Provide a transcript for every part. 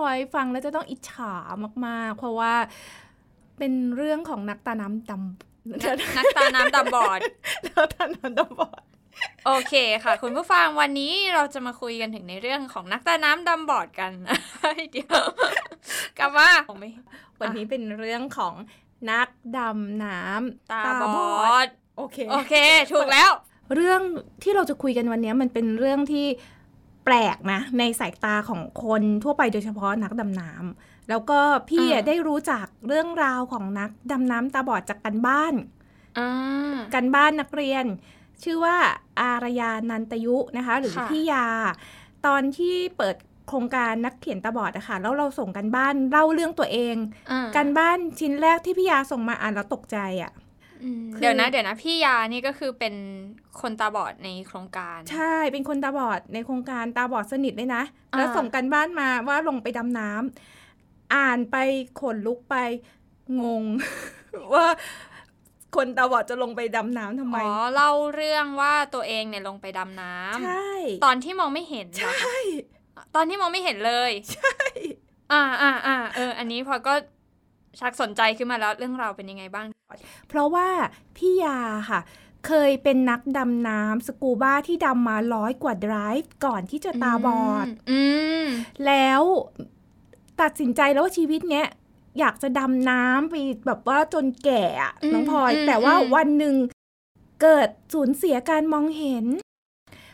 พลอยฟังแล้วจะต้องอิจฉามากๆ เพราะว่าเป็นเรื่องของนักตาน้ำดำนักตาน้ำดำบอดนักตาน้ำดำบอดโอเคค่ะ คุณผู้ฟังวันนี้เราจะมาคุยกันถึงในเรื่องของนักตาน้ำดำบอดกันเดี๋ยวกลับว่าผมไม่วันนี้เป็นเรื่องของนักดำน้ำตาบอด โอเค โอเค ถูกแล้ว เรื่องที่เราจะคุยกันวันนี้มันเป็นเรื่องที่แป ลกนะในสายตาของคนทั่วไปโดยเฉพาะนักดำน้ำแล้วก็พี่อ่าได้รู้จักเรื่องราวของนักดำน้ำตาบอดจากกันบ้านอ่ากันบ้านนักเรียน ชื่อว่าอารยานันตยุนะคะ หรือค่ะพี่ยา ตอนที่เปิดโครงการนักเขียนตาบอดอะค่ะแล้วเราส่งกันบ้านเล่าเรื่องตัวเองอ่ากันบ้านชิ้นแรกที่พี่ยาส่งมาอ่านแล้วตกใจอะอืมคือ เดี๋ยวนะ เดี๋ยวนะ พี่ยานี่ก็คือเป็นคนตาบอดในโครงการ ใช่เป็นคนตาบอดในโครงการตาบอดสนิทเลยนะอ่าแล้วส่งกันบ้านมาว่าลงไปดำน้ำอ่านไปขนลุกไปงง ว่าคนตาบอดจะลงไปดำน้ำทำไม อ๋อ เล่าเรื่องว่าตัวเองเนี่ยลงไปดำน้ำใช่ ตอนที่มองไม่เห็นเหรอคะใช่ ตอนที่มองไม่เห็นเลย ใช่ อ่าอ่าอ่าเออ อันนี้พอก็ ชักสนใจขึ้นมาแล้วเรื่องราวเป็นยังไงบ้าง เพราะว่าพี่ยาค่ะ เคยเป็นนักดำน้ำสกูบ้าที่ดำมาร้อยกว่าไดรฟ์ก่อนที่จะตาบอดอืมแล้วตัดสินใจแล้วว่าชีวิตเนี้ยอยากจะดำน้ำไปแบบว่าจนแก่อะอืมน้องพลอยอืมแต่ว่าอืมวันหนึ่งเกิดสูญเสียการมองเห็น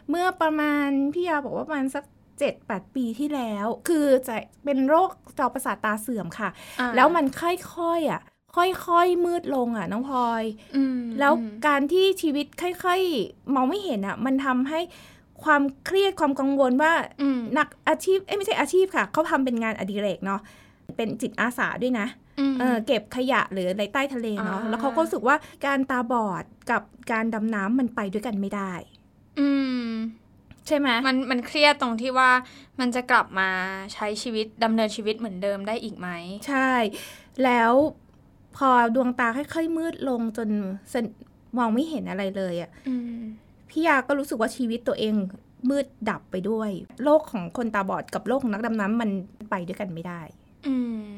เมื่อประมาณพี่ยาบอกว่าประมาณสัก เจ็ดแปดปีที่แล้ว คือจะเป็นโรคจอประสาทตาเสื่อมค่ะอ่าแล้วมันค่อยๆอะค่อยๆ มืดลงอะน้องพลอยอืมแล้วอืมการที่ชีวิตค่อยๆ มองไม่เห็นอะ มันทำให้ความเครียดความกังวลว่าอืมนักอาชีพเอ้ยไม่ใช่อาชีพค่ะ เขาทำเป็นงานอดิเรกเนาะเป็นจิตอาสาด้วยนะอืมเออเก็บขยะหรืออะไรใต้ทะเลเนาะอ่าแล้วเขาก็รู้สึกว่าการตาบอดกับการดำน้ำมันไปด้วยกันไม่ได้ อืม ใช่ไหมมันมันเครียดตรงที่ว่ามันจะกลับมาใช้ชีวิตดำเนินชีวิตเหมือนเดิมได้อีกไหม ใช่ แล้วพอดวงตาค่อยๆมืดลงจนสนมองไม่เห็นอะไรเลยอะอืมพี่ยาก็รู้สึกว่าชีวิตตัวเองมืดดับไปด้วย โลกของคนตาบอดกับโลกของนักดำน้ำมันไปด้วยกันไม่ได้ อืม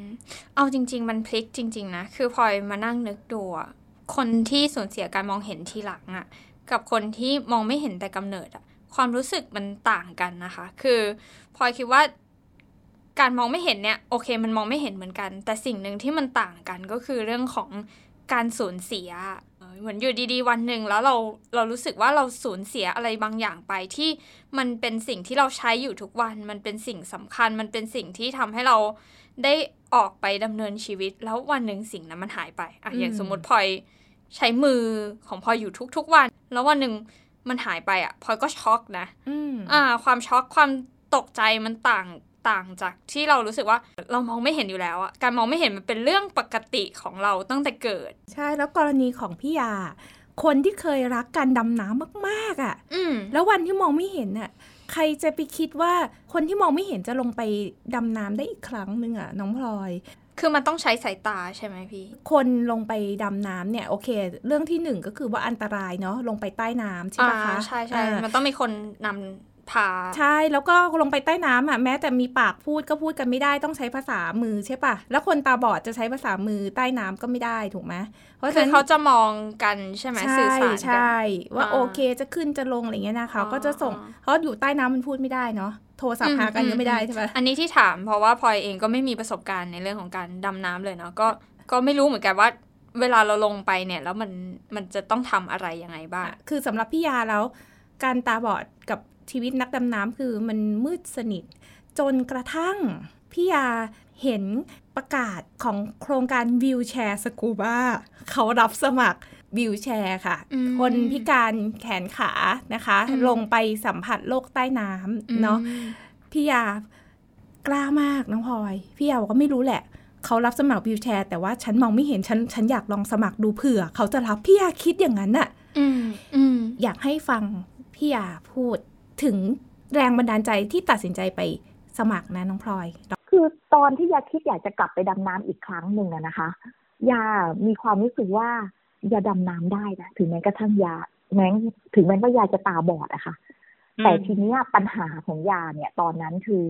เอาจริง ๆ มันพลิกจริง ๆ นะ คือพลอยมานั่งนึกดูอะคนที่สูญเสียการมองเห็นทีหลังอะกับคนที่มองไม่เห็นแต่กำเนิดอะ ความรู้สึกมันต่างกันนะคะ คือพลอยคิดว่าการมองไม่เห็นเนี่ยโอเค มันมองไม่เห็นเหมือนกัน แต่สิ่งหนึ่งที่มันต่างกันก็คือเรื่องของการสูญเสียเหมือนอยู่ดีๆ วันหนึ่งแล้วเราเรารู้สึกว่าเราสูญเสียอะไรบางอย่างไปที่มันเป็นสิ่งที่เราใช้อยู่ทุกวัน มันเป็นสิ่งสำคัญ มันเป็นสิ่งที่ทำให้เราได้ออกไปดำเนินชีวิต แล้ววันหนึ่งสิ่งนั้นมันหายไปอะอย่างสมมติพลอยใช้มือของพลอยอยู่ทุกๆวัน แล้ววันหนึ่ง มันหายไปอะพลอยก็ช็อกนะอืมอ่า ความช็อกความตกใจมันต่างต่างจากที่เรารู้สึกว่าเรามองไม่เห็นอยู่แล้วอะการมองไม่เห็นมันเป็นเรื่องปกติของเราตั้งแต่เกิด ใช่แล้วกรณีของพี่ยา คนที่เคยรักการดำน้ำมากๆอะ่ะอืมแล้ววันที่มองไม่เห็นน่ะใครจะไปคิดว่าคนที่มองไม่เห็นจะลงไปดำน้ำได้อีกครั้งหนึ่งอะ่ะน้องพลอย คือมันต้องใช้สายตาใช่ไหมพี่ คนลงไปดำน้ำเนี่ยโอเค เรื่องที่หนึ่งก็คือว่าอันตรายเนาะลงไปใต้น้ำใช่ปะคะอ่าใช่ใช่อ่ามันต้องมีคนนำ พาใช่แล้วก็ลงไปใต้น้ำอะแม้แต่มีปากพูดก็พูดกันไม่ได้ต้องใช้ภาษามือใช่ปะแล้วคนตาบอดจะใช้ภาษามือใต้น้ำก็ไม่ได้ถูกไหมเพราะฉะคือนั้นเขาจะมองกันใช่ไหมสื่อสารกันใช่ว่าอ่าโอเคจะขึ้นจะลงอะไรเงี้ยนะคะอ๋อก็จะส่งเพราะอยู่ใต้น้ำมันพูดไม่ได้เนาะโทรศัพท์หากันก็ไม่ได้ใช่ปะอันนี้ที่ถามเพราะว่าพลอยเองก็ไม่มีประสบการณ์ในเรื่องของการดำน้ำเลยเนาะก็ก็ไม่รู้เหมือนกันว่าเวลาเราลงไปเนี่ย แล้วมันมันจะต้องทำอะไรยังไงบ้าง คือสำหรับพี่ยาแล้ว การตาบอดกับ ชีวิตนักดำน้ำคือมันมืดสนิท จนกระทั่งพี่ยาเห็นประกาศของโครงการวิวแชร์สกูบาเขารับสมัครวิวแชร์ค่ะอืมคนพิการแขนขานะคะอืมลงไปสัมผัสโลกใต้น้ำเนาะอืมพี่ยากล้ามากน้องพลอย พี่ยาบอกว่าไม่รู้แหละ เขารับสมัครวิวแชร์แต่ว่าฉันมองไม่เห็นฉันฉันอยากลองสมัครดูเผื่อ เขาจะรับพี่ยาคิดอย่างนั้นน่ะอืมอืมอยากให้ฟังพี่ยาพูด ถึงแรงบันดาลใจที่ตัดสินใจไปสมัครนะน้องพลอย คือตอนที่ยาคิดอยากจะกลับไปดำน้ำอีกครั้งหนึ่งอะนะคะ ยามีความรู้สึกว่ายาดำน้ำได้นะถึงแม้กระทั่งยาแม้ถึงแม้ว่ายาจะตาบอดอะค่ะ แต่ทีเนี้ยปัญหาของยาเนี่ย ตอนนั้นคือ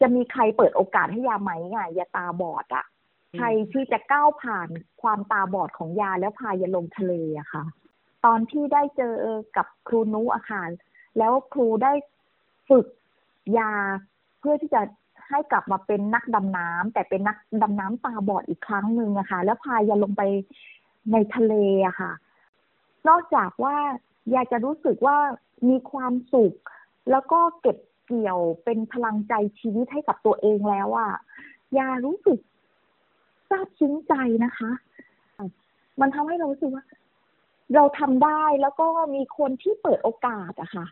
จะมีใครเปิดโอกาสให้ยาไหมไงยาตาบอดอะใครที่จะก้าวผ่านความตาบอดของยาแล้วพายาลงทะเลอะค่ะ ตอนที่ได้เจอกับครูนุอะค่ะ แล้วครูได้ฝึกยาเพื่อที่จะให้กลับมาเป็นนักดำน้ำแต่เป็นนักดำน้ำตาบอดอีกครั้งหนึ่งอะค่ะ แล้วพายาลงไปในทะเลอะค่ะ นอกจากว่ายาจะรู้สึกว่ามีความสุข แล้วก็เก็บเกี่ยวเป็นพลังใจชีวิตให้กับตัวเองแล้วอะยารู้สึกซาบซึ้งใจนะคะ มันทำให้เรารู้สึกว่า เราทำได้แล้วก็มีคนที่เปิดโอกาสอะค่ะ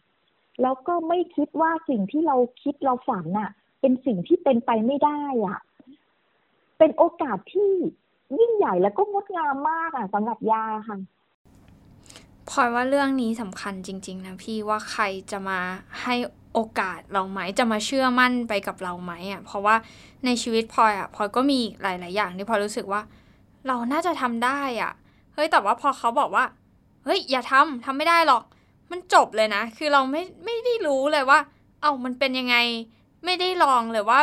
แล้วก็ไม่คิดว่าสิ่งที่เราคิดเราฝันน่ะ เป็นสิ่งที่เป็นไปไม่ได้อะเป็นโอกาสที่ยิ่งใหญ่แล้วก็งดงามมากอะสำหรับยาค่ะพลอยว่าเรื่องนี้สำคัญจริง ๆ นะพี่ว่าใครจะมาให้โอกาสเราไหมจะมาเชื่อมั่นไปกับเราไหมอะเพราะว่าในชีวิตพลอยอะพลอยก็มีหลาย ๆ อย่างที่พลอยรู้สึกว่า เราน่าจะทำได้อะเฮ้ยแต่ว่าพอเขาบอกว่า เฮ้ยอย่าทำทำไม่ได้หรอก มันจบเลยนะ คือเราไม่ไม่ได้รู้เลยว่า เอ้ามันเป็นยังไง ไม่ได้ลองเลยว่า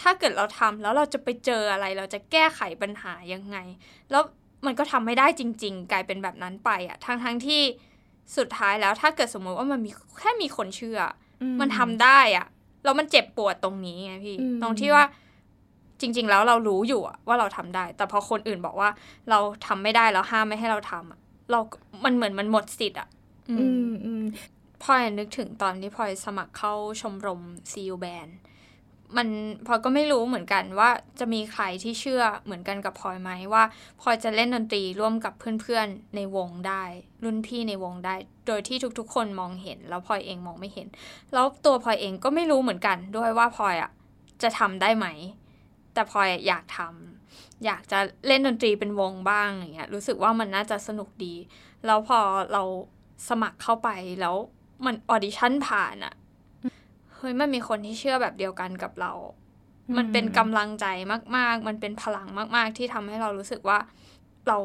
ถ้าเกิดเราทำแล้วเราจะไปเจออะไร เราจะแก้ไขปัญหายังไง แล้วมันก็ทำไม่ได้จริง ๆ กลายเป็นแบบนั้นไปอะทั้งทั้งๆที่สุดท้ายแล้วถ้าเกิดสมมติว่ามันมีแค่มีคนเชื่อออืมมันทำได้อะแล้วมันเจ็บปวดตรงนี้ไงพี่อืมตรงที่ว่าจริง ๆ แล้วเรารู้อยู่อะว่าเราทำได้ แต่พอคนอื่นบอกว่าเราทำไม่ได้แล้วห้ามไม่ให้เราทำอะเรา มันเหมือนมันหมดสิทธิ์อะ อืมอืมอืมพลอยนึกถึงตอนที่พลอยสมัครเข้าชมรมซีอูแบนมันพลอยก็ไม่รู้เหมือนกันว่าจะมีใครที่เชื่อเหมือนกันกับพลอยไหมว่าพลอยจะเล่นดนตรีร่วมกับเพื่อนๆในวงได้ รุ่นพี่ในวงได้ โดยที่ทุกๆ คนมองเห็น แล้วพลอยเองมองไม่เห็น แล้วตัวพลอยเองก็ไม่รู้เหมือนกัน ด้วยว่าพลอยอะจะทำได้ไหม แต่พลอยอยากทำอยากจะเล่นดนตรีเป็นวงบ้างอย่างเงี้ยรู้สึกว่ามันน่าจะสนุกดี แล้วพอเรา สมัครเข้าไปแล้วมันออดิชั่นผ่านอะ่ะเฮ้ยมันมีคนที่เชื่อแบบเดียวกันกับเรา มันเป็นกำลังใจมาก ๆ มันเป็นพลังมาก ๆ ที่ทำให้เรารู้สึกว่าเรา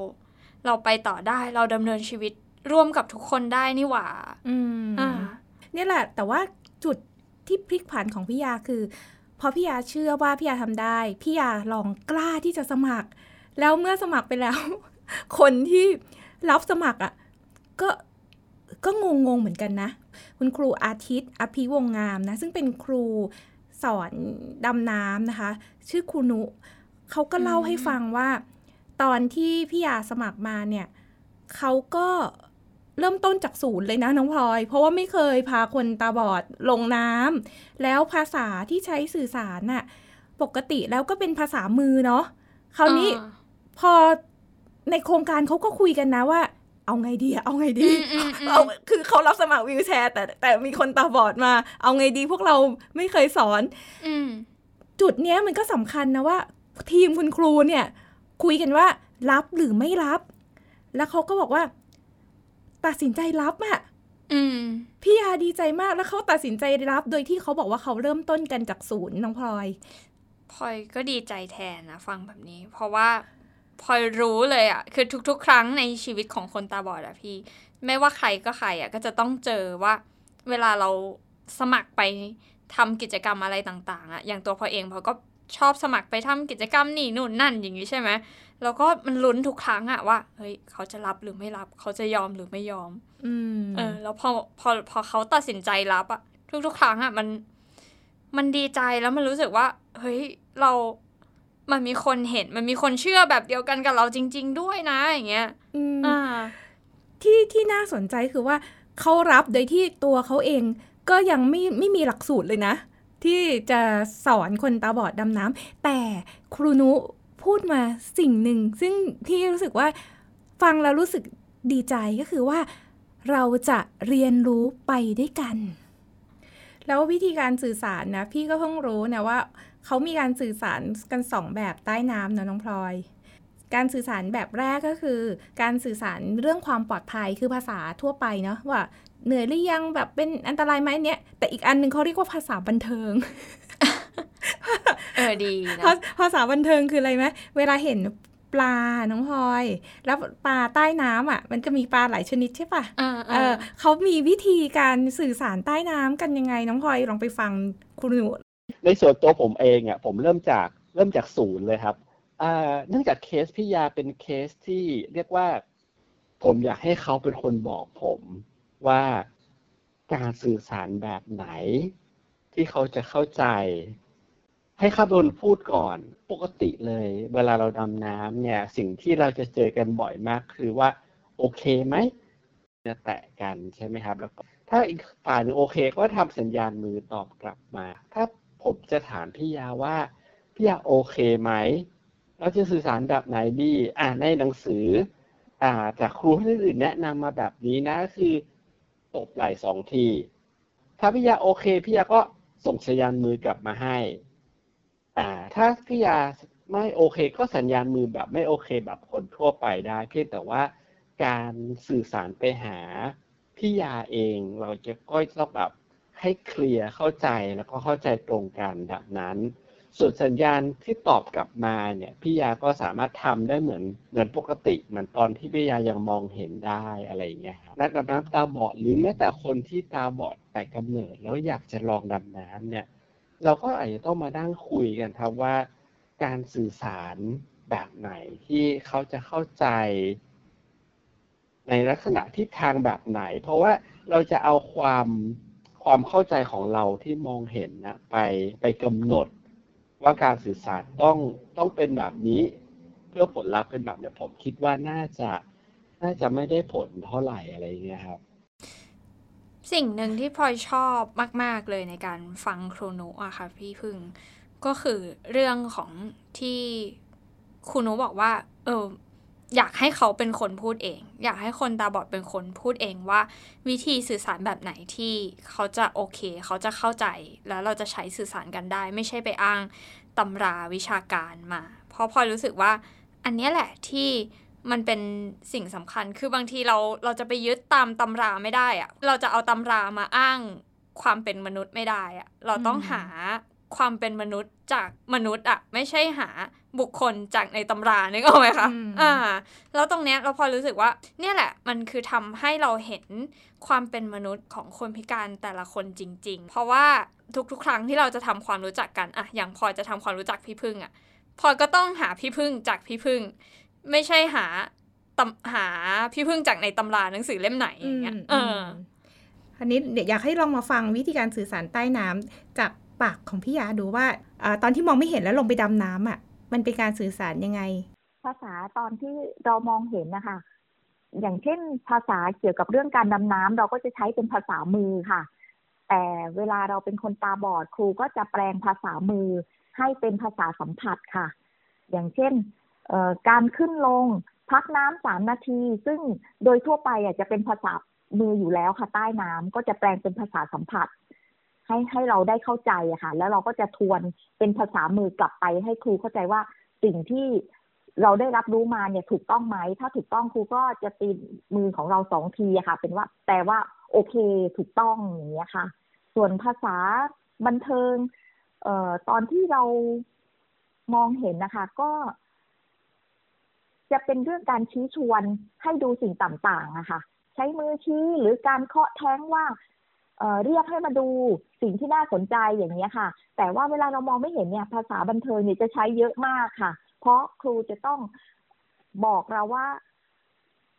เราไปต่อได้เราดำเนินชีวิตร่วมกับทุกคนได้นี่หว่า อืมอ่าเนี่ยแหละ แต่ว่าจุดที่พลิกผันของพี่ยาคือ พอพี่ยาเชื่อว่าพี่ยาทำได้ พี่ยาลองกล้าที่จะสมัคร แล้วเมื่อสมัครไปแล้ว คนที่รับสมัครอะก็ ก็งงงๆเหมือนกันนะ คุณครูอาทิตย์อภิวงศ์งามนะ ซึ่งเป็นครูสอนดำน้ำนะคะ ชื่อครูนุเขาก็เล่าให้ฟังว่า ตอนที่พี่ยาสมัครมาเนี่ยเขาก็เริ่มต้นจากศูนย์เลยนะน้องพลอย เพราะว่าไม่เคยพาคนตาบอดลงน้ำแล้วภาษาที่ใช้สื่อสารน่ะปกติแล้วก็เป็นภาษามือเนาะคราวนี้อ่าพอในโครงการเขาก็คุยกันนะว่า เอาไงดีอะเอาไงดีอืมอืมอืมเอาคือเขารับสมัครวิวแชร์ แต่แต่มีคนตาบอดมา เอาไงดีพวกเราไม่เคยสอนอืมจุดเนี้ยมันก็สำคัญนะว่า ทีมคุณครูเนี่ย คุยกันว่า รับหรือไม่รับ แล้วเขาก็บอกว่า ตัดสินใจรับอะอืมพี่ยาดีใจมากแล้วเขาตัดสินใจรับ โดยที่เขาบอกว่าเขาเริ่มต้นกันจากศูนย์น้องพลอยพลอยก็ดีใจแทนนะฟังแบบนี้ เพราะว่า พลอยรู้เลยอะคือทุก ๆ ครั้งในชีวิตของคนตาบอดอะพี่ ไม่ว่าใครก็ใครอะก็จะต้องเจอว่า เวลาเราสมัครไปทำกิจกรรมอะไรต่างๆอะอย่างตัวพลอยเองพลอยก็ชอบสมัครไปทำกิจกรรมนี่นู่นนั่นอย่างนี้ใช่ไหมแล้วก็มันลุ้นทุกครั้งอะว่าเฮ้ยเขาจะรับหรือไม่รับ เขาจะยอมหรือไม่ยอม อืมเออ แล้วพอพอพอเขาตัดสินใจรับอะทุกๆ ครั้งอะมัน มันดีใจแล้วมันรู้สึกว่า เฮ้ยเรา มันมีคนเห็นมันมีคนเชื่อแบบเดียวกันกับเราจริง ๆ ด้วยนะอย่างเงี้ยอืมอ่าที่ที่น่าสนใจคือว่าเขารับโดยที่ตัวเขาเองก็ยังไม่ไม่มีหลักสูตรเลยนะ ที่จะสอนคนตาบอดดำน้ำแต่ครูนุพูดมาสิ่งหนึ่ง ซึ่งพี่รู้สึกว่าฟังแล้วรู้สึกดีใจก็คือว่า เราจะเรียนรู้ไปด้วยกัน แล้ววิธีการสื่อสารนะ พี่ก็เพิ่งรู้นะว่าเขามีการสื่อสารกันสองแบบใต้น้ำนะน้องพลอย การสื่อสารแบบแรกก็คือ การสื่อสารเรื่องความปลอดภัยคือภาษาทั่วไปเนาะว่าเหนื่อยหรือยังแบบเป็นอันตรายไหมเนี้ยแต่อีกอันหนึ่งเขาเรียกว่าภาษาบันเทิงเออดีนะภาภาษาบันเทิงคืออะไรไหมเวลาเห็น ปลา น้องพลอย แล้วปลาใต้น้ำอะ มันก็มีปลาหลายชนิดใช่ปะอ่าเออเขามีวิธีการสื่อสารใต้น้ำกันยังไง น้องพลอยลองไปฟังคุณหนูในส่วนตัวผมเองอะผมเริ่มจากเริ่มจากศูนย์เลยครับอ่าเนื่องจากเคสพี่ยาเป็นเคสที่เรียกว่า ผมอยากให้เขาเป็นคนบอกผมว่าการสื่อสารแบบไหน ที่เขาจะเข้าใจ ให้เขาโดนพูดก่อนปกติเลย เวลาเราดำน้ำเนี่ย สิ่งที่เราจะเจอกันบ่อยมากคือว่า โอเคไหมจะแตะกันใช่ไหมครับ แล้วถ้าอีกฝ่ายนึงโอเคก็ทำสัญญาณมือตอบกลับมา ถ้าผมจะถามพี่ยาว่าพี่ยาโอเคไหมเราจะสื่อสารแบบไหนดี อ่าในหนังสือ อ่า จากครูท่านอื่นแนะนำมาแบบนี้นะคือตบไหล่สองที ถ้าพี่ยาโอเคพี่ยาก็ส่งสัญญาณมือกลับมาให้ อ่าถ้าพี่ยาไม่โอเค ก็สัญญาณมือแบบไม่โอเคแบบคนทั่วไปได้เพียงแต่ว่าการสื่อสารไปหาพี่ยาเองเราจะก็ต้องแบบให้เคลียร์เข้าใจแล้วก็เข้าใจตรงกันแบบนั้น ส่วนสัญญาณที่ตอบกลับมาเนี่ยพี่ยาก็สามารถทำได้เหมือนเหมือนปกติเหมือนตอนที่พี่ยายังมองเห็นได้อะไรเงี้ยครับนักดำน้ำตาบอดหรือแม้แต่คนที่ตาบอดแต่กำเนิดแล้วอยากจะลองดำน้ำเนี่ย เราก็อาจจะต้องมานั่งคุยกันครับว่า การสื่อสารแบบไหนที่เขาจะเข้าใจ ในลักษณะทิศทางแบบไหน เพราะว่าเราจะเอาความความเข้าใจของเราที่มองเห็นนะไปไปกำหนดว่าการสื่อสารต้องต้องเป็นแบบนี้ เพื่อผลลัพธ์เป็นแบบเนี้ยผมคิดว่าน่าจะน่าจะไม่ได้ผลเท่าไหร่อะไรเงี้ยครับ สิ่งหนึ่งที่พลอยชอบมาก ๆ เลยในการฟังโครโนอะค่ะพี่พึ่ง ก็คือเรื่องของที่ครูนุบอกว่า เอออยากให้เขาเป็นคนพูดเอง อยากให้คนตาบอดเป็นคนพูดเองว่า วิธีสื่อสารแบบไหนที่เขาจะโอเค เขาจะเข้าใจแล้วเราจะใช้สื่อสารกันได้ ไม่ใช่ไปอ้างตำราวิชาการมา เพราะพลอยรู้สึกว่า อันนี้แหละที่ มันเป็นสิ่งสำคัญ คือบางทีเราเราจะไปยึดตามตำราไม่ได้อะเราจะเอาตำรามาอ้างความเป็นมนุษย์ไม่ได้อะเราต้องอืมหาความเป็นมนุษย์จากมนุษย์อะไม่ใช่หาบุคคลจากในตำรานึกออกไหมคะอืมอ่า แล้วตรงเนี้ยเราพอรู้สึกว่า เนี่ยแหละ มันคือทำให้เราเห็นความเป็นมนุษย์ของคนพิการแต่ละคนจริง ๆ เพราะว่าทุกๆ ครั้งที่เราจะทำความรู้จักกันอะอย่างพลอยจะทำความรู้จักพี่พึ่งอะพลอยก็ต้องหาพี่พึ่งจากพี่พึ่ง ไม่ใช่หาตำหาพี่พึ่งจากในตำราหนังสือเล่มไหนอย่างเงี้ยเอออันนี้เดี๋ยวอยากให้ลองมาฟังวิธีการสื่อสารใต้น้ำจากปากของพี่ยาดูว่าอาตอนที่มองไม่เห็นแล้วลงไปดำน้ำอะ มันเป็นการสื่อสารยังไง ภาษาตอนที่เรามองเห็นนะคะ อย่างเช่นภาษาเกี่ยวกับเรื่องการดำน้ำเราก็จะใช้เป็นภาษามือค่ะ แต่เวลาเราเป็นคนตาบอดครูก็จะแปลงภาษามือให้เป็นภาษาสัมผัสค่ะ อย่างเช่นเอ่อ การขึ้นลง พักน้ำสามนาที ซึ่งโดยทั่วไปอะจะเป็นภาษามืออยู่แล้วค่ะ ใต้น้ำก็จะแปลงเป็นภาษาสัมผัส ให้ให้เราได้เข้าใจอะค่ะ แล้วเราก็จะทวนเป็นภาษามือกลับไปให้ครูเข้าใจว่าสิ่งที่เราได้รับรู้มาเนี่ยถูกต้องไหม ถ้าถูกต้องครูก็จะตีมือของเราสองทีอะค่ะ เป็นว่าแปลว่าโอเคถูกต้องอย่างเงี้ยค่ะ ส่วนภาษาบันเทิง เอ่อตอนที่เรามองเห็นนะคะ ก็ จะเป็นเรื่องการชี้ชวนให้ดูสิ่งต่างๆอะค่ะใช้มือชี้หรือการเคาะแท้งว่าเรียกให้มาดูสิ่งที่น่าสนใจอย่างนี้ค่ะ แต่ว่าเวลาเรามองไม่เห็นเนี่ย ภาษาบันเทิงเนี่ยจะใช้เยอะมากค่ะ เพราะครูจะต้องบอกเราว่า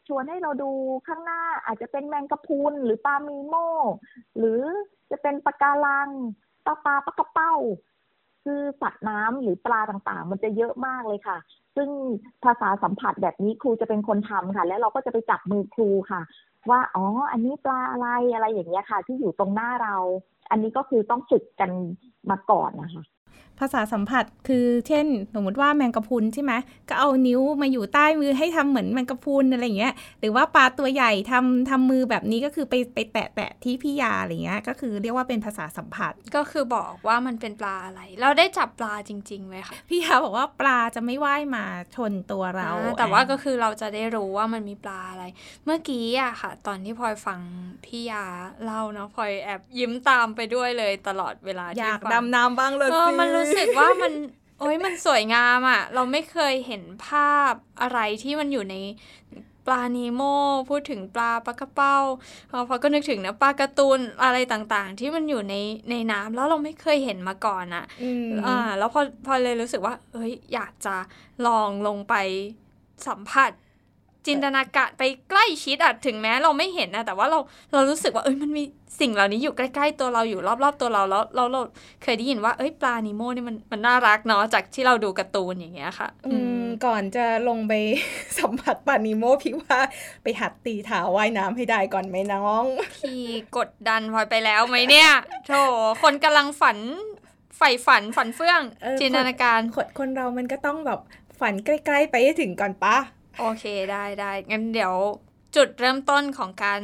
ชวนให้เราดูข้างหน้าอาจจะเป็นแมงกะพรุนหรือปลามีโมหรือจะเป็นปะการังปลาปลาปลากระเป้า คือสัตว์น้ำหรือปลาต่างๆ มันจะเยอะมากเลยค่ะ ซึ่งภาษาสัมผัสแบบนี้ครูจะเป็นคนทำค่ะ แล้วเราก็จะไปจับมือครูค่ะ ว่าอ๋อ อันนี้ปลาอะไรอะไรอย่างเงี้ยค่ะ ที่อยู่ตรงหน้าเรา อันนี้ก็คือต้องฝึกกันมาก่อนนะคะ ภาษาสัมผัสคือเช่น สมมติว่าแมงกะพรุนใช่ไหมก็เอานิ้วมาอยู่ใต้มือให้ทำเหมือนแมงกะพรุนอะไรเงี้ย หรือว่าปลาตัวใหญ่ทำทำมือแบบนี้ก็คือไปไปแตะแตะที่พี่ยาอะไรเงี้ย ก็คือเรียกว่าเป็นภาษาสัมผัส ก็คือบอกว่ามันเป็นปลาอะไร เราได้จับปลาจริงๆไหมคะ พี่ยาบอกว่าปลาจะไม่ว่ายมาชนตัวเราอ่าแต่ว่าก็คือเราจะได้รู้ว่ามันมีปลาอะไร เมื่อกี้อะค่ะ ตอนที่พลอยฟังพี่ยาเล่าเนาะพลอยแอบยิ้มตามไปด้วยเลยตลอดเวลาอที่ยากฟังดำน้ำบ้างเลยเออมันรู้สึกว่ามัน โอ้ยมันสวยงามอะ่ะ เราไม่เคยเห็นภาพอะไรที่มันอยู่ในปลานีโมพูดถึงปลาปลากระเป้าเออพอก็นึกถึงนะปลาการ์ตูนอะไรต่างๆ ที่มันอยู่ในในน้ำแล้วเราไม่เคยเห็นมาก่อนอะ่ะอืมอ่าแล้วพอพอเลยรู้สึกว่า เอ้ยอยากจะลองลงไปสัมผัส จินตนาการไปใกล้ชิดอะถึงแม้เราไม่เห็นนะแต่ว่าเราเรารู้สึกว่าเอ้ยมันมีสิ่งเหล่านี้อยู่ใกล้ๆตัวเราอยู่รอบๆตัวเราแล้วเราเราเคยได้ยินว่าเอ้ยปลานิโมนี่มันมันน่ารักเนาะจากที่เราดูการ์ตูนอย่างเงี้ยค่ะ อืมก่อนจะลงไปสัมผัสปลานิโมพี่ว่าไปหัดตีเท้าว่ายน้ำให้ได้ก่อนไหมน้อง พี่กดดันพลอยไปแล้วไหมเนี่ยโถคนกำลังฝันใฝ่ฝันฝันเฟื่องเออจินตนาการคนคนเรามันก็ต้องแบบฝันใกล้ ๆ ไปให้ถึงก่อนปะ โอเคได้ได้งั้นเดี๋ยวจุดเริ่มต้นของการ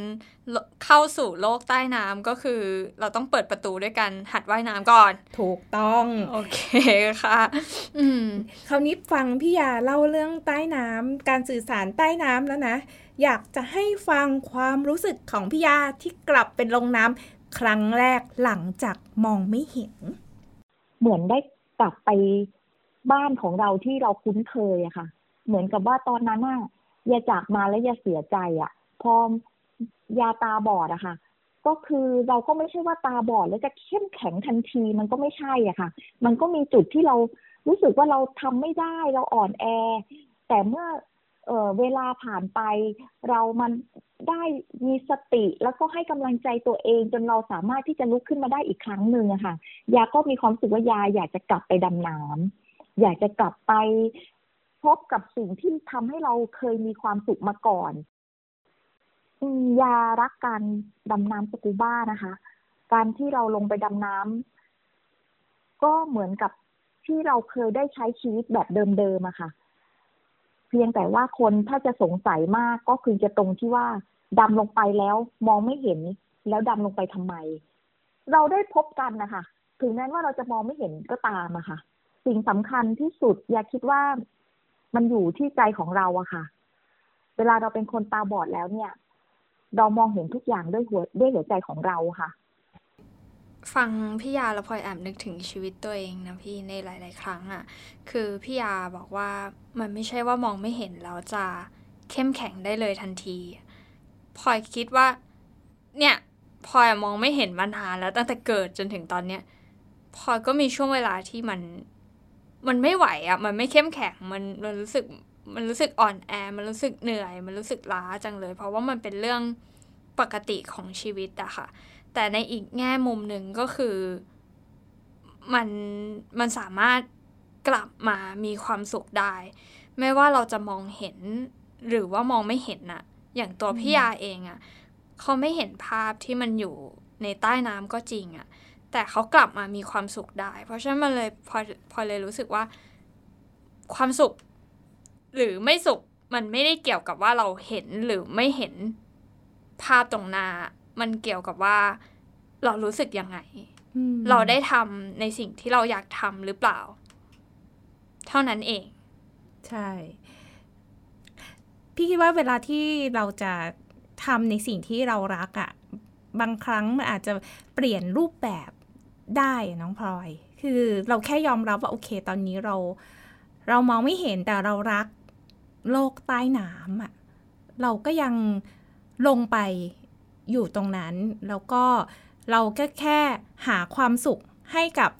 ลเข้าสู่โลกใต้น้ำก็คือ เราต้องเปิดประตูด้วยกันหัดว่ายน้ำก่อน ถูกต้อง โอเคค่ะ อืมคราวนี้ฟังพี่ยาเล่าเรื่องใต้น้ำการสื่อสารใต้น้ำแล้วนะ อยากจะให้ฟังความรู้สึกของพี่ยาที่กลับเป็นลงน้ำครั้งแรกหลังจากมองไม่เห็น เหมือนได้กลับไปบ้านของเราที่เราคุ้นเคยอะค่ะ เหมือนกับว่าตอนนั้นน่ะยาจากมาแล้วยาเสียใจอะพอยาตาบอดอะค่ะ ก็คือเราก็ไม่ใช่ว่าตาบอดแล้วจะเข้มแข็งทันทีมันก็ไม่ใช่อะค่ะ มันก็มีจุดที่เรารู้สึกว่าเราทำไม่ได้เราอ่อนแอ แต่เมื่อเออเวลาผ่านไป เรามันได้มีสติแล้วก็ให้กำลังใจตัวเอง จนเราสามารถที่จะลุกขึ้นมาได้อีกครั้งหนึ่งอะค่ะยาก็มีความรู้สึกว่ายาอยากจะกลับไปดำน้ำอยากจะกลับไป พบกับสิ่งที่ทำให้เราเคยมีความสุขมาก่อนยารักการดำน้ำสกูบ้านะคะ การที่เราลงไปดำน้ำก็เหมือนกับที่เราเคยได้ใช้ชีวิตแบบเดิมๆอะค่ะ เพียงแต่ว่าคนถ้าจะสงสัยมากก็คือจะตรงที่ว่าดำลงไปแล้วมองไม่เห็นแล้วดำลงไปทำไม เราได้พบกันนะคะ ถึงแม้ว่าเราจะมองไม่เห็นก็ตามอะค่ะ สิ่งสำคัญที่สุด อยากคิดว่า มันอยู่ที่ใจของเราอะค่ะ เวลาเราเป็นคนตาบอดแล้วเนี่ย เรามองเห็นทุกอย่างด้วยหัวด้วยหัวใจของเราค่ะ ฟังพี่ยาแล้วพลอยแอบนึกถึงชีวิตตัวเองนะพี่ในหลาย ๆ ครั้งอะคือพี่ยาบอกว่ามันไม่ใช่ว่ามองไม่เห็นแล้วจะเข้มแข็งได้เลยทันทีพลอยคิดว่า เนี่ยพลอยมองไม่เห็นมานานแล้วตั้งแต่เกิดจนถึงตอนเนี้ยพลอยก็มีช่วงเวลาที่มัน มันไม่ไหวอะ่ะ มันไม่เข้มแข็ง มันมันรู้สึก มันรู้สึกอ่อนแอ มันรู้สึกเหนื่อย มันรู้สึกล้าจังเลย เพราะว่ามันเป็นเรื่องปกติของชีวิตอะค่ะ แต่ในอีกแง่มุมหนึ่งก็คือมันมันสามารถกลับมามีความสุขได้ ไม่ว่าเราจะมองเห็นหรือว่ามองไม่เห็นน่ะอย่างตัวพี่ยาเองอะ่ะเขาไม่เห็นภาพที่มันอยู่ในใต้น้ำก็จริงอะ่ะ แต่เขากลับมามีความสุขได้ เพราะฉะนั้นมันเลยพอพอเลยรู้สึกว่า ความสุข หรือไม่สุขมันไม่ได้เกี่ยวกับว่าเราเห็นหรือไม่เห็นภาพตรงหน้า มันเกี่ยวกับว่าเรารู้สึกยังไงอืมเราได้ทำในสิ่งที่เราอยากทำหรือเปล่า เท่านั้นเอง ใช่ พี่คิดว่าเวลาที่เราจะทำในสิ่งที่เรารักอะ่ะ บางครั้งมันอาจจะเปลี่ยนรูปแบบ ได้อะน้องพลอย คือเราแค่ยอมรับว่าโอเค ตอนนี้เรา เรามองไม่เห็นแต่เรารักโลกใต้น้ำอะเราก็ยังลงไปอยู่ตรงนั้น แล้วก็เราก็แค่หาความสุขให้กับ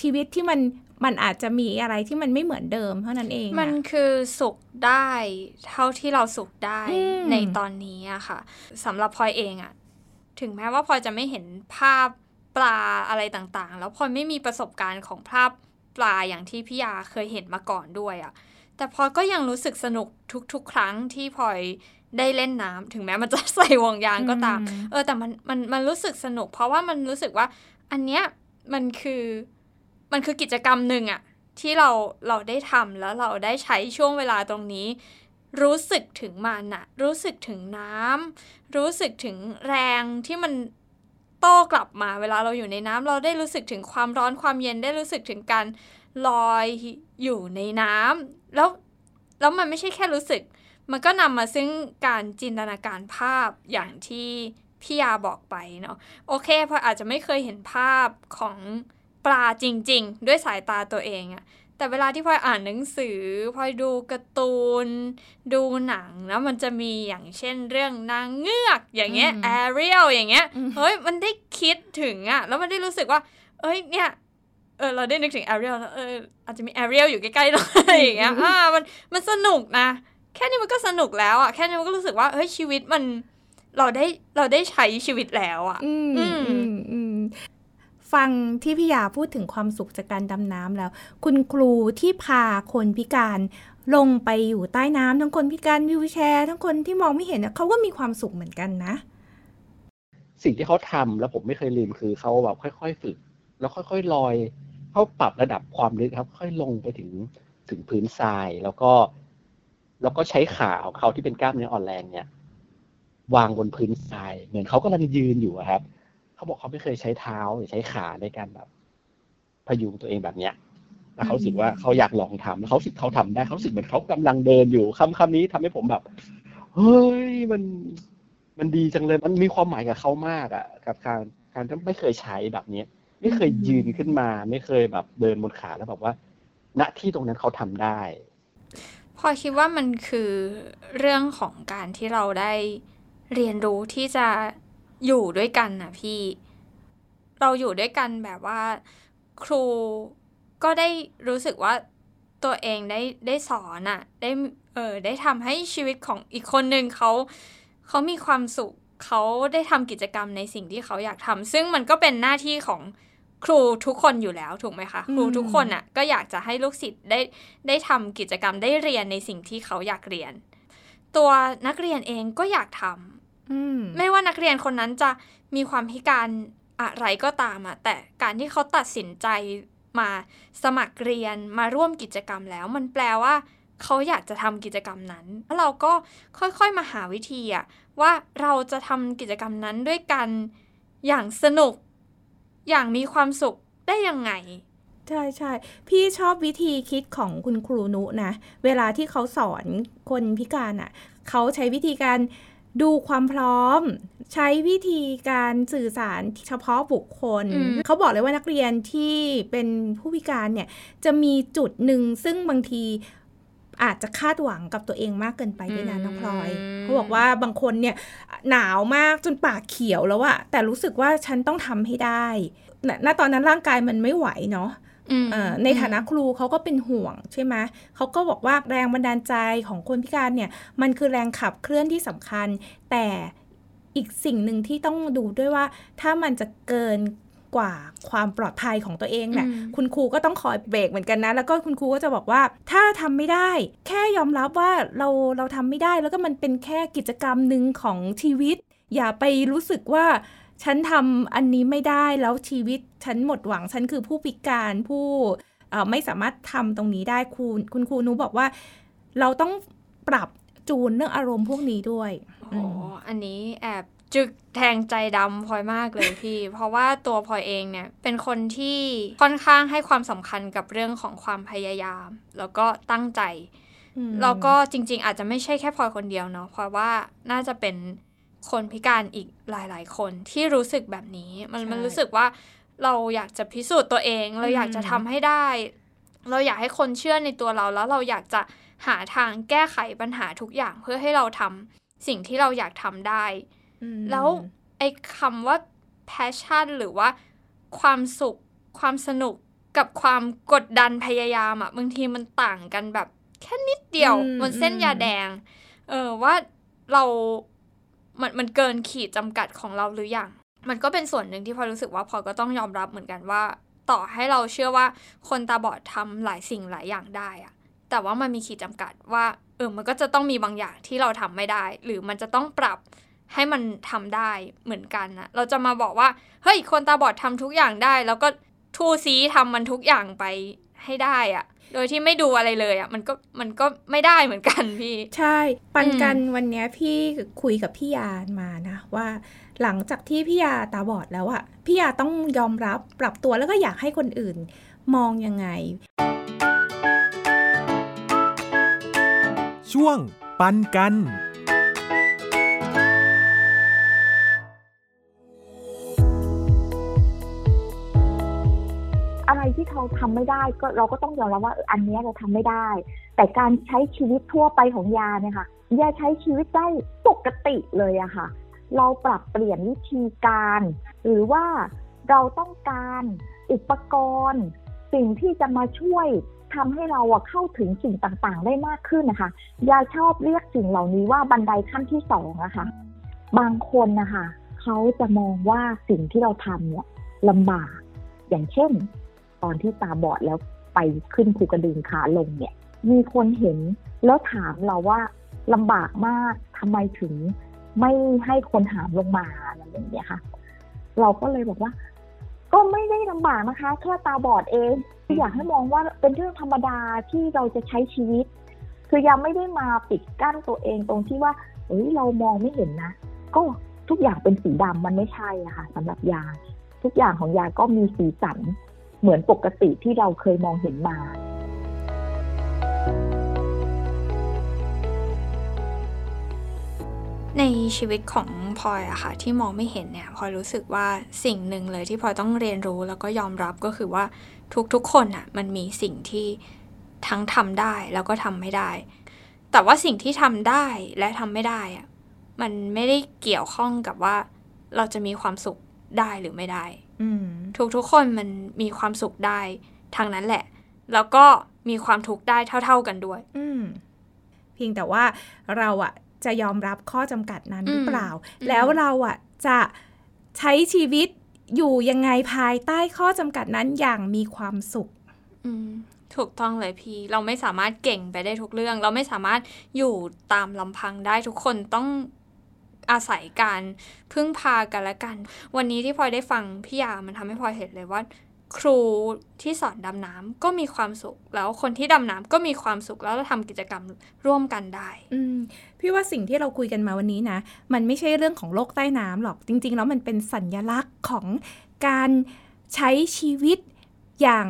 ชีวิตที่มันมันอาจจะมีอะไรที่มันไม่เหมือนเดิมเท่านั้นเองอะมันคือสุขได้เท่าที่เราสุขได้อืมในตอนนี้อะค่ะสำหรับพลอยเองอะถึงแม้ว่าพลอยจะไม่เห็นภาพ ปลาอะไรต่างๆ แล้วพลอยไม่มีประสบการณ์ของภาพปลาอย่างที่พี่ยาเคยเห็นมาก่อนด้วยอะแต่พลอยก็ยังรู้สึกสนุกทุก ๆ ครั้งที่พลอยได้เล่นน้ำถึงแม้มันจะใส่วงยางก็ตาม เออแต่มันมันมันรู้สึกสนุก เพราะว่ามันรู้สึกว่า อันเนี้ยมันคือมันคือกิจกรรมหนึ่งอะที่เราเราได้ทำแล้วเราได้ใช้ช่วงเวลาตรงนี้ รู้สึกถึงมันอะรู้สึกถึงน้ำรู้สึกถึงแรงที่มัน โต้กลับมา เวลาเราอยู่ในน้ำเราได้รู้สึกถึงความร้อนความเย็นได้รู้สึกถึงการลอยอยู่ในน้ำแล้วแล้วมันไม่ใช่แค่รู้สึก มันก็นำมาซึ่งการจินตนาการภาพอย่างที่พี่ยาบอกไปเนาะโอเคพออาจจะไม่เคยเห็นภาพของปลาจริง ๆ ด้วยสายตาตัวเองอะ แต่เวลาที่พลอยอ่านหนังสือพลอยดูการ์ตูน ดูหนังแล้วมันจะมีอย่างเช่นเรื่องนางเงือกอย่างเงี้ยแอเรียลอย่างเงี้ยเฮ้ยมันได้คิดถึงอะแล้วมันได้รู้สึกว่า เอ้ยเนี่ยเออเราได้นึกถึงแอเรียลแล้วเอออาจจะมีแอเรียลอยู่ใกล้ๆเราอย่างเงี้ยอ่ามันมันสนุกนะ แค่นี้มันก็สนุกแล้วอะแค่นี้มันก็รู้สึกว่าเฮ้ยชีวิตมันเราได้เราได้ใช้ชีวิตแล้วอะอืมอืมอืม ฟังที่พี่ยาพูดถึงความสุขจากการดำน้ำแล้ว คุณครูที่พาคนพิการลงไปอยู่ใต้น้ำทั้งคนพิการวิวแชร์ ทั้งคนที่มองไม่เห็นเขาก็มีความสุขเหมือนกันนะ สิ่งที่เขาทำแล้วผมไม่เคยลืมคือเขาแบบค่อยๆฝึก แล้วค่อยๆลอยเขาปรับระดับความลึกครับ ค่อยลงไปถึงถึงพื้นทรายแล้วก็ แล้วก็ใช้ขาของเขาที่เป็นกล้ามเนื้ออ่อนแรงเนี่ย วางบนพื้นทราย เหมือนเขากำลังยืนอยู่ครับ เขาบอกเขาไม่เคยใช้เท้าหรือใช้ขาในการแบบ พยุงตัวเองแบบเนี้ยแล้วเขาสึกว่าเขาอยากลองทำแล้วเขาสึกเขาทำได้เขาสึกเหมือนเขากำลังเดินอยู่คำคำนี้ทำให้ผมแบบ เฮ้ยมันมันดีจังเลย มันมีความหมายกับเขามากอะกับการการที่ไม่เคยใช้แบบเนี้ยไม่เคยยืนขึ้นมา ไม่เคยแบบเดินบนขาแล้วแบบว่า ณที่ตรงนั้นเขาทำได้ พอคิดว่ามันคือเรื่องของการที่เราได้เรียนรู้ที่จะ อยู่ด้วยกันนะพี่ เราอยู่ด้วยกันแบบว่า ครูก็ได้รู้สึกว่าตัวเองได้ได้สอนอะ่ะได้เออได้ทำให้ชีวิตของอีกคนหนึ่งเขาเขามีความสุขเขาได้ทำกิจกรรมในสิ่งที่เขาอยากทำซึ่งมันก็เป็นหน้าที่ของครูทุกคนอยู่แล้วถูกไหมคะ ครูทุกคนอะ่ะก็อยากจะให้ลูกศิษย์ได้ได้ทำกิจกรรมได้เรียนในสิ่งที่เขาอยากเรียน ตัวนักเรียนเองก็อยากทำ ไม่ว่านักเรียนคนนั้นจะมีความพิการอะไรก็ตามอะแต่การที่เขาตัดสินใจมาสมัครเรียนมาร่วมกิจกรรมแล้ว มันแปลว่าเขาอยากจะทำกิจกรรมนั้นแล้วเราก็ค่อยๆมาหาวิธีอะว่าเราจะทำกิจกรรมนั้นด้วยกันอย่างสนุก อย่างมีความสุขได้ยังไงใช่ใช่พี่ชอบวิธีคิดของคุณครูนุนะ เวลาที่เขาสอนคนพิการอะ่ะ เขาใช้วิธีการ ดูความพร้อม ใช้วิธีการสื่อสารเฉพาะบุคคล เขาบอกเลยว่านักเรียนที่เป็นผู้พิการเนี่ย จะมีจุดหนึ่งซึ่งบางทีอาจจะคาดหวังกับตัวเองมากเกินไปด้วยนะน้องพลอยเขาบอกว่าบางคนเนี่ยหนาวมากจนปากเขียวแล้วอะแต่รู้สึกว่าฉันต้องทำให้ได้ ณตอนนั้นร่างกายมันไม่ไหวเนาะในฐานะครูเขาก็เป็นห่วงใช่ไหมเขาก็บอกว่าแรงบันดาลใจของคนพิการเนี่ย มันคือแรงขับเคลื่อนที่สำคัญ แต่อีกสิ่งหนึ่งที่ต้องดูด้วยว่า ถ้ามันจะเกินกว่าความปลอดภัยของตัวเองเนี่ยคุณครูก็ต้องคอยเบรกเหมือนกันนะ แล้วก็คุณครูก็จะบอกว่าถ้าทำไม่ได้ แค่ยอมรับว่าเราเราทำไม่ได้ แล้วก็มันเป็นแค่กิจกรรมหนึ่งของชีวิต อย่าไปรู้สึกว่า ฉันทำอันนี้ไม่ได้แล้วชีวิตฉันหมดหวัง ฉันคือผู้พิการผู้ไม่สามารถทำตรงนี้ได้คุณคุณครูนุบอกว่า เราต้องปรับจูนเรื่องอารมณ์พวกนี้ด้วยอ๋ออันนี้แอบจึกแทงใจดำพลอยมากเลยพี่ เพราะว่าตัวพลอยเองเนี่ย เป็นคนที่ค่อนข้างให้ความสำคัญกับเรื่องของความพยายาม แล้วก็ตั้งใจ แล้วก็จริง ๆ อาจจะไม่ใช่แค่พลอยคนเดียวเนาะเพราะว่าน่าจะเป็น คนพิการอีกหลาย ๆ คนที่รู้สึกแบบนี้ มันมันรู้สึกว่าเราอยากจะพิสูจน์ตัวเอง เราอยากจะทำให้ได้ เราอยากให้คนเชื่อในตัวเราแล้วเราอยากจะหาทางแก้ไขปัญหาทุกอย่างเพื่อให้เราทำสิ่งที่เราอยากทำได้ แล้วไอ้คำว่า passion หรือว่าความสุข ความสนุกกับความกดดันพยายามอะบางทีมันต่างกันแบบแค่นิดเดียวบนเส้นยาแดง เออว่าเรา มันมันเกินขีดจำกัดของเราหรืออยังมันก็เป็นส่วนหนึ่งที่พอรู้สึกว่าพอก็ต้องยอมรับเหมือนกันว่า ต่อให้เราเชื่อว่าคนตาบอดทำหลายสิ่งหลายอย่างได้อะแต่ว่ามันมีขีดจำกัดว่าเออมันก็จะต้องมีบางอย่างที่เราทำไม่ได้ หรือมันจะต้องปรับให้มันทำได้เหมือนกันนะเราจะมาบอกว่าเฮ้ยคนตาบอดทำทุกอย่างได้ แล้วก็ทูซีทำมันทุกอย่างไปให้ได้อะ โดยที่ไม่ดูอะไรเลยอะมันก็มันก็ไม่ได้เหมือนกันพี่ ใช่ ปันกันวันเนี้ยพี่คุยกับพี่ยามานะว่า หลังจากที่พี่ยาตาบอดแล้วอะพี่ยาต้องยอมรับปรับตัวแล้วก็อยากให้คนอื่นมองยังไง ช่วงปันกัน ที่เขาทำไม่ได้ก็เราก็ต้องยอมรับว่าอันนี้เราทำไม่ได้ แต่การใช้ชีวิตทั่วไปของยาเนี่ยค่ะยาใช้ชีวิตได้ปกติเลยอะค่ะ เราปรับเปลี่ยนวิธีการ หรือว่าเราต้องการอุปกรณ์ สิ่งที่จะมาช่วยทำให้เราอะเข้าถึงสิ่งต่างๆ ได้มากขึ้นนะคะยาชอบเรียกสิ่งเหล่านี้ว่าบันไดขั้นที่สองอะคะบางคนนะคะเขาจะมองว่าสิ่งที่เราทำเนี่ยลำบาก อย่างเช่น ตอนที่ตาบอดแล้วไปขึ้นภูกระดึงขาลงเนี่ย มีคนเห็นแล้วถามเราว่าลำบากมากทำไมถึงไม่ให้คนหามลงมาอะไรอย่างเงี้ยค่ะ เราก็เลยบอกว่า ก็ไม่ได้ลำบากนะคะแค่ตาบอดเองอยากให้มองว่าเป็นเรื่องธรรมดาที่เราจะใช้ชีวิต คือยังไม่ได้มาปิดกั้นตัวเองตรงที่ว่าเอ้ยเรามองไม่เห็นนะ ก็ทุกอย่างเป็นสีดำมันไม่ใช่อะค่ะสำหรับยา ทุกอย่างของยาก็มีสีสัน เหมือนปกติที่เราเคยมองเห็นมา ในชีวิตของพลอยอะค่ะที่มองไม่เห็นเนี่ยพลอยรู้สึกว่าสิ่งหนึ่งเลยที่พลอยต้องเรียนรู้แล้วก็ยอมรับก็คือว่าทุกๆคนอะมันมีสิ่งที่ทั้งทำได้แล้วก็ทำไม่ได้ แต่ว่าสิ่งที่ทำได้และทำไม่ได้อะมันไม่ได้เกี่ยวข้องกับว่าเราจะมีความสุขได้หรือไม่ได้ ทุกๆคนมันมีความสุขได้ทางนั้นแหละ แล้วก็มีความทุกข์ได้เท่า ๆกันด้วย อืมเพียงแต่ว่าเราอะจะยอมรับข้อจำกัดนั้นหรือเปล่าอืมแล้วเราอะจะใช้ชีวิตอยู่ยังไงภายใต้ข้อจำกัดนั้นอย่างมีความสุขอืมถูกต้องเลยพี่ เราไม่สามารถเก่งไปได้ทุกเรื่อง เราไม่สามารถอยู่ตามลำพังได้ทุกคนต้อง อาศัยการพึ่งพากันและกัน วันนี้ที่พลอยได้ฟังพี่ยามันทำให้พลอยเห็นเลยว่า ครูที่สอนดำน้ำก็มีความสุข แล้วคนที่ดำน้ำก็มีความสุขแล้วเราทำกิจกรรมร่วมกันได้อืมพี่ว่าสิ่งที่เราคุยกันมาวันนี้นะ มันไม่ใช่เรื่องของโลกใต้น้ำหรอกจริง ๆ แล้วมันเป็นสัญญลักษณ์ของการใช้ชีวิตอย่าง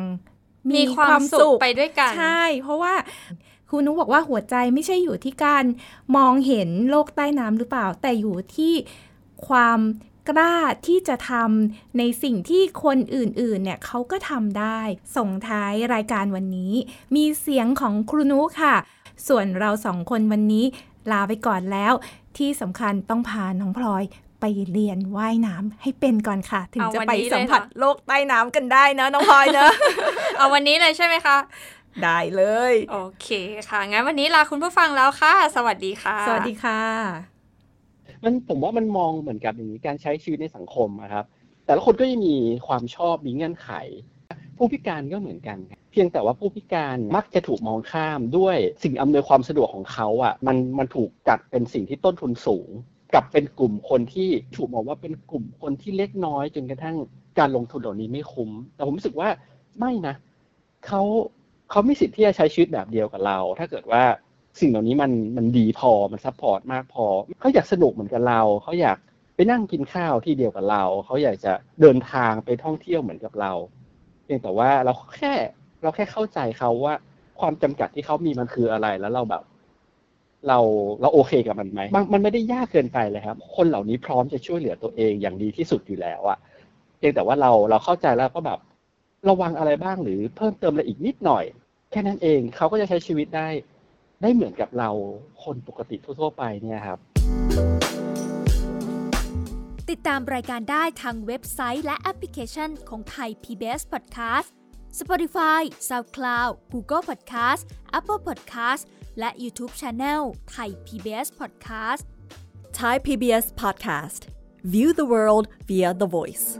มีความสุขไปด้วยกัน ใช่ เพราะว่า ครูนุบอกว่าหัวใจไม่ใช่อยู่ที่การมองเห็นโลกใต้น้ำหรือเปล่า แต่อยู่ที่ความกล้าที่จะทำในสิ่งที่คนอื่นๆ เนี่ยเขาก็ทำได้ ส่งท้ายรายการวันนี้ มีเสียงของครูนุค่ะ ส่วนเราสองคนวันนี้ลาไปก่อนแล้ว ที่สำคัญต้องพาน้องพลอยไปเรียนว่ายน้ำให้เป็นก่อนค่ะ ถึงจะไปสัมผัสโลกใต้น้ำกันได้นะน้องพลอยเนอะ เอาวันนี้เลยใช่ไหมคะ ได้เลย โอเคค่ะ งั้นวันนี้ลาคุณผู้ฟังแล้วค่ะ สวัสดีค่ะ สวัสดีค่ะ มันผมว่ามันมองเหมือนกับอย่างนี้การใช้ชีวิตในสังคมอะครับ แต่ละคนก็จะมีความชอบมีเงื่อนไข ผู้พิการก็เหมือนกันครับเพียงแต่ว่าผู้พิการมักจะถูกมองข้ามด้วยสิ่งอำนวยความสะดวกของเขาอะ มันมันถูกจัดเป็นสิ่งที่ต้นทุนสูง กับเป็นกลุ่มคนที่ถูกมองว่าเป็นกลุ่มคนที่เล็กน้อยจนกระทั่งการลงทุนเหล่านี้ไม่คุ้ม แต่ผมรู้สึกว่าไม่นะเขา เขามีสิทธิ์ที่จะใช้ชีวิตแบบเดียวกับเรา ถ้าเกิดว่าสิ่งเหล่านี้มันมันดีพอมัน support มากพอเขาอยากสนุกเหมือนกับเราเขาอยากไปนั่งกินข้าวที่เดียวกับเรา เขาอยากจะเดินทางไปท่องเที่ยวเหมือนกับเราเพียงแต่ว่าเราแค่เราแค่เข้าใจเขาว่าความจำกัดที่เขามีมันคืออะไรแล้วเราแบบ เราเราโอเคกับมันไหมมันไม่ได้ยากเกินไปเลยครับ คนเหล่านี้พร้อมจะช่วยเหลือตัวเองอย่างดีที่สุดอยู่แล้วอะเพียงแต่ว่าเราเราเข้าใจแล้วก็แบบ ระวังอะไรบ้างหรือเพิ่มเติมอะไรอีกนิดหน่อย แค่นั้นเองเขาก็จะใช้ชีวิตได้ ได้เหมือนกับเราคนปกติทั่วๆไปเนี่ยครับ ติดตามรายการได้ทางเว็บไซต์และแอปพลิเคชันของไทย PBS Podcast Spotify SoundCloud Google Podcast Apple Podcast และ YouTube Channel ไทย PBS Podcast Thai PBS Podcast. View the world via the voice.